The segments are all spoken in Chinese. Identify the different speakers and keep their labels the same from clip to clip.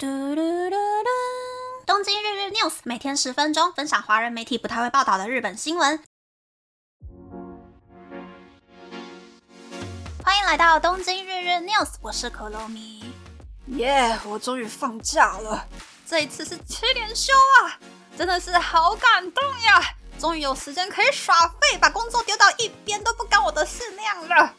Speaker 1: 嘟嘟嘟嘟！东京日日 news 每天十分钟，分享华人媒体不太会报道的日本新闻。欢迎来到东京日日 news，我是可乐米。耶，我终于放假了，这一次是七连休啊，真的是好感动呀！终于有时间可以耍废，把工作丢到一边都不干我的事那样了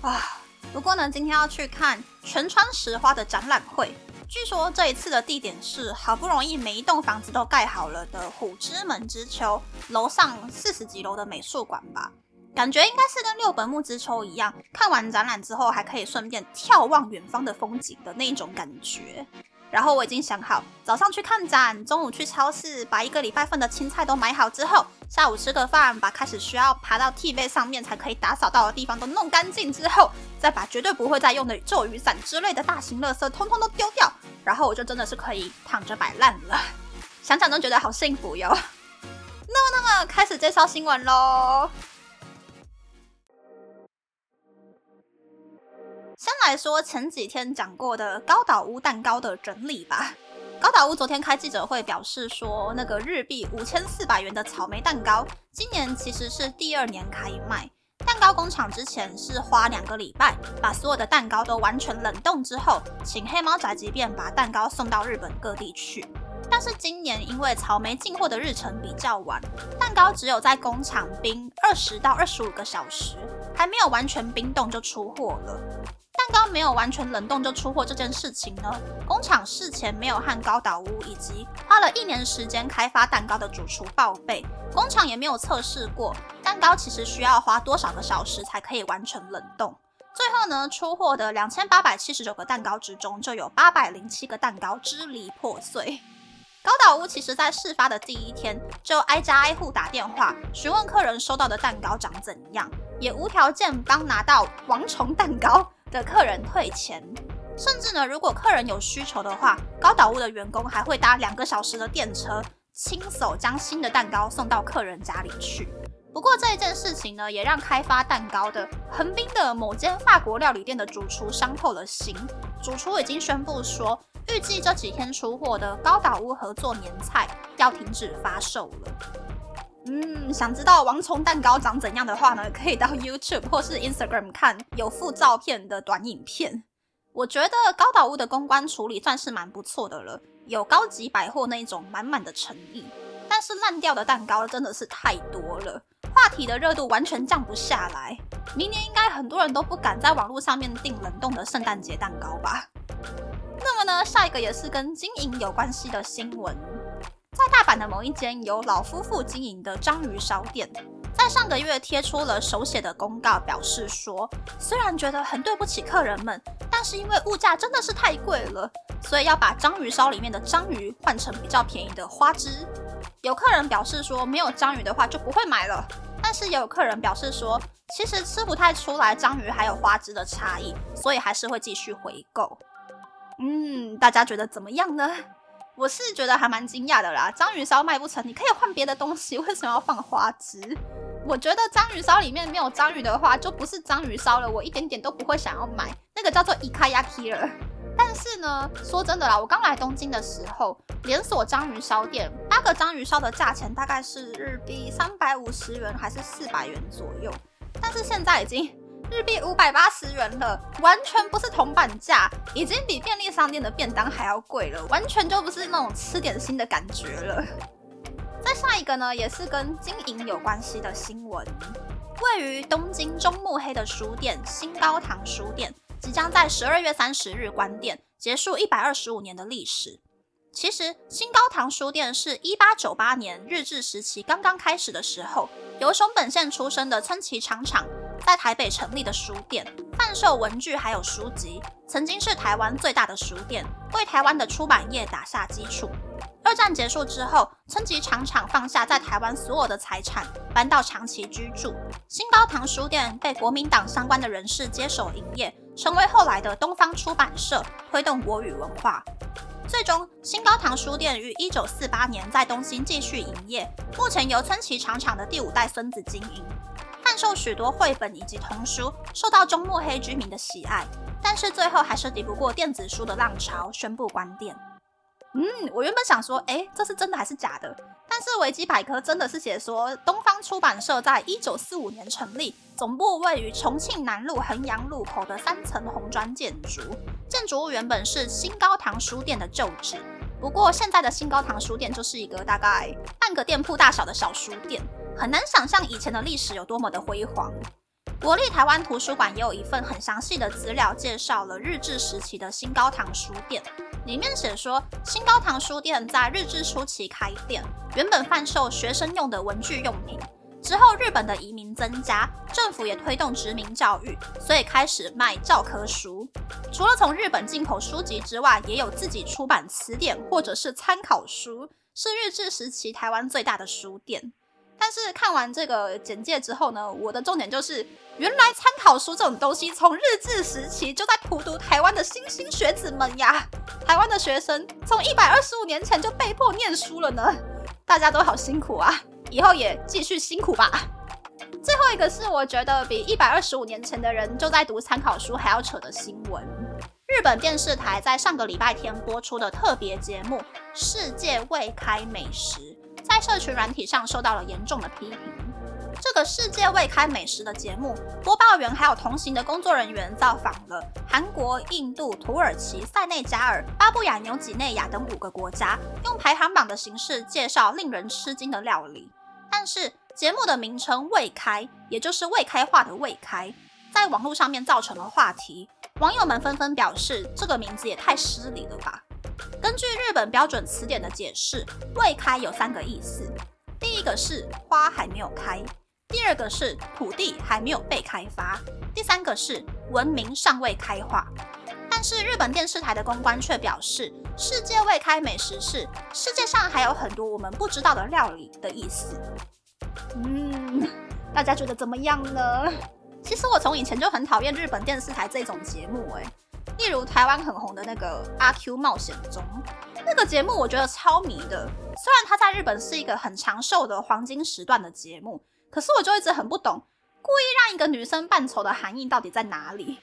Speaker 1: 啊！不过呢，今天要去看全川石花的展览会。据说这一次的地点是好不容易每一栋房子都盖好了的虎之门之丘楼上四十几楼的美术馆吧，感觉应该是跟六本木之丘一样，看完展览之后还可以顺便眺望远方的风景的那一种感觉。然后我已经想好，早上去看展，中午去超市把一个礼拜份的青菜都买好之后，下午吃个饭，把开始需要爬到 T 位上面才可以打扫到的地方都弄干净之后，再把绝对不会再用的咒雨伞之类的大型垃圾通通都丢掉，然后我就真的是可以躺着摆烂了。想想都觉得好幸福哟。那么，那么开始介绍新闻喽。先来说前几天讲过的高岛屋蛋糕的整理吧。高岛屋昨天开记者会表示说，那个日币五千四百元的草莓蛋糕，今年其实是第二年开卖。蛋糕工厂之前是花两个礼拜把所有的蛋糕都完全冷冻之后，请黑猫宅急便把蛋糕送到日本各地去。但是今年因为草莓进货的日程比较晚，蛋糕只有在工厂冰二十到二十五个小时，还没有完全冰冻就出货了。蛋糕没有完全冷冻就出货这件事情呢，工厂事前没有和高岛屋以及花了一年时间开发蛋糕的主厨报备，工厂也没有测试过蛋糕其实需要花多少个小时才可以完成冷冻。最后呢，出货的两千八百七十九个蛋糕之中，就有八百零七个蛋糕支离破碎。高岛屋其实在事发的第一天就挨家挨户打电话询问客人收到的蛋糕长怎样，也无条件帮拿到王虫蛋糕。的客人退钱，甚至呢，如果客人有需求的话，高岛屋的员工还会搭两个小时的电车，亲手将新的蛋糕送到客人家里去。不过这一件事情呢，也让开发蛋糕的横滨的某间法国料理店的主厨伤透了心。主厨已经宣布说，预计这几天出货的高岛屋合作年菜要停止发售了。嗯，想知道王虫蛋糕长怎样的话呢？可以到 YouTube 或是 Instagram 看有附照片的短影片。我觉得高岛屋的公关处理算是蛮不错的了，有高级百货那一种满满的诚意。但是烂掉的蛋糕真的是太多了，话题的热度完全降不下来。明年应该很多人都不敢在网络上面订冷冻的圣诞节蛋糕吧？那么呢，下一个也是跟经营有关系的新闻。在大阪的某一间由老夫妇经营的章鱼烧店，在上个月贴出了手写的公告，表示说，虽然觉得很对不起客人们，但是因为物价真的是太贵了，所以要把章鱼烧里面的章鱼换成比较便宜的花枝。有客人表示说，没有章鱼的话就不会买了，但是也有客人表示说，其实吃不太出来章鱼还有花枝的差异，所以还是会继续回购。嗯，大家觉得怎么样呢？我是觉得还蛮惊讶的啦，章鱼烧卖不成，你可以换别的东西，为什么要放花枝？我觉得章鱼烧里面没有章鱼的话，就不是章鱼烧了，我一点点都不会想要买，那个叫做伊卡亚 k 了。但是呢，说真的啦，我刚来东京的时候，连锁章鱼烧店八个章鱼烧的价钱大概是日币三百五十元还是四百元左右，但是现在已经。日币五百八十元了，完全不是铜板价，已经比便利商店的便当还要贵了，完全就不是那种吃点心的感觉了。再下一个呢，也是跟经营有关系的新闻，位于东京中目黑的书店新高堂书店，即将在十二月三十日关店，结束一百二十五年的历史。其实新高堂书店是一八九八年日治时期刚刚开始的时候，由熊本县出身的村崎长厂。在台北成立的书店，贩售文具还有书籍，曾经是台湾最大的书店，为台湾的出版业打下基础。二战结束之后，村崎长厂放下在台湾所有的财产，搬到长崎居住。新高堂书店被国民党相关的人士接手营业，成为后来的东方出版社，推动国语文化。最终，新高堂书店于一九四八年在东京继续营业，目前由村崎长厂的第五代孙子经营。受许多绘本以及童书，受到中目黑居民的喜爱，但是最后还是抵不过电子书的浪潮，宣布关店。嗯，我原本想说，哎，这是真的还是假的？但是维基百科真的是写说，东方出版社在一九四五年成立，总部位于重庆南路衡阳路口的三层红砖建筑。建筑物原本是新高堂书店的旧址，不过现在的新高堂书店就是一个大概半个店铺大小的小书店，很难想象以前的历史有多么的辉煌。国立台湾图书馆也有一份很详细的资料，介绍了日治时期的新高堂书店。里面写说，新高堂书店在日治初期开店，原本贩售学生用的文具用品。之后日本的移民增加，政府也推动殖民教育，所以开始卖教科书。除了从日本进口书籍之外，也有自己出版词典或者是参考书，是日治时期台湾最大的书店。但是看完这个简介之后呢，我的重点就是，原来参考书这种东西，从日治时期就在荼毒台湾的新兴学子们呀！台湾的学生从一百二十五年前就被迫念书了呢，大家都好辛苦啊，以后也继续辛苦吧。最后一个是我觉得比一百二十五年前的人就在读参考书还要扯的新闻，日本电视台在上个礼拜天播出的特别节目《世界未开美食》。社群软体上受到了严重的批评。这个世界未开美食的节目，播报员还有同行的工作人员造访了韩国、印度、土耳其、塞内加尔、巴布亚纽几内亚等五个国家，用排行榜的形式介绍令人吃惊的料理。但是节目的名称“未开”，也就是未开化的“未开”，在网络上面造成了话题，网友们纷纷表示，这个名字也太失礼了吧。根据日本标准词典的解释，未开有三个意思。第一个是花还没有开，第二个是土地还没有被开发，第三个是文明尚未开化。但是日本电视台的公关却表示，世界未开美食是世界上还有很多我们不知道的料理的意思。嗯，大家觉得怎么样呢？其实我从以前就很讨厌日本电视台这种节目，诶。例如台湾很红的那个《阿 Q 冒险中》那个节目，我觉得超迷的。虽然它在日本是一个很长寿的黄金时段的节目，可是我就一直很不懂，故意让一个女生扮丑的含义到底在哪里？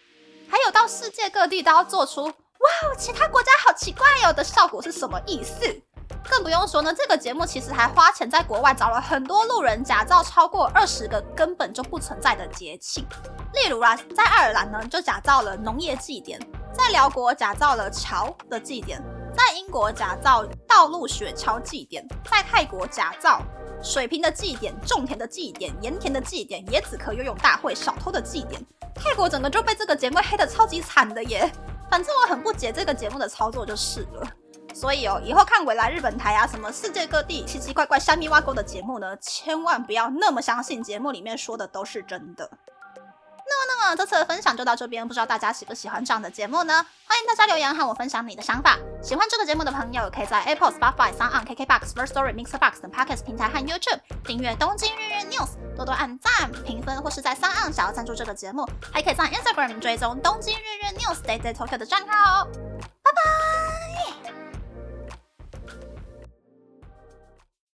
Speaker 1: 还有到世界各地都要做出“哇，其他国家好奇怪哟”的效果是什么意思？更不用说呢，这个节目其实还花钱在国外找了很多路人，假造超过二十个根本就不存在的节庆。例如啊，在爱尔兰呢，就假造了农业祭典。在辽国假造了桥的祭典，在英国假造道路雪橇祭典，在泰国假造水平的祭典、种田的祭典、盐田的祭典、椰子壳游泳大会、小偷的祭典。泰国整个就被这个节目黑的超级惨的耶！反正我很不解这个节目的操作就是了。所以哦，以后看未来日本台啊，什么世界各地奇奇怪怪虾米挖沟的节目呢，千万不要那么相信节目里面说的都是真的。那么这次的分享就到这边，不知道大家喜不喜欢这样的节目呢？欢迎大家留言和我分享你的想法。喜欢这个节目的朋友，可以在 Apple、Spotify、s o n KKBox、First Story、Mixbox 等 Podcast 平台和 YouTube 订阅《东京日日 News》，多多按赞、评分，或是在 s o n 想要赞助这个节目，还可以在 Instagram 追踪《东京日日 News》Day Day Tokyo 的账号哦。拜拜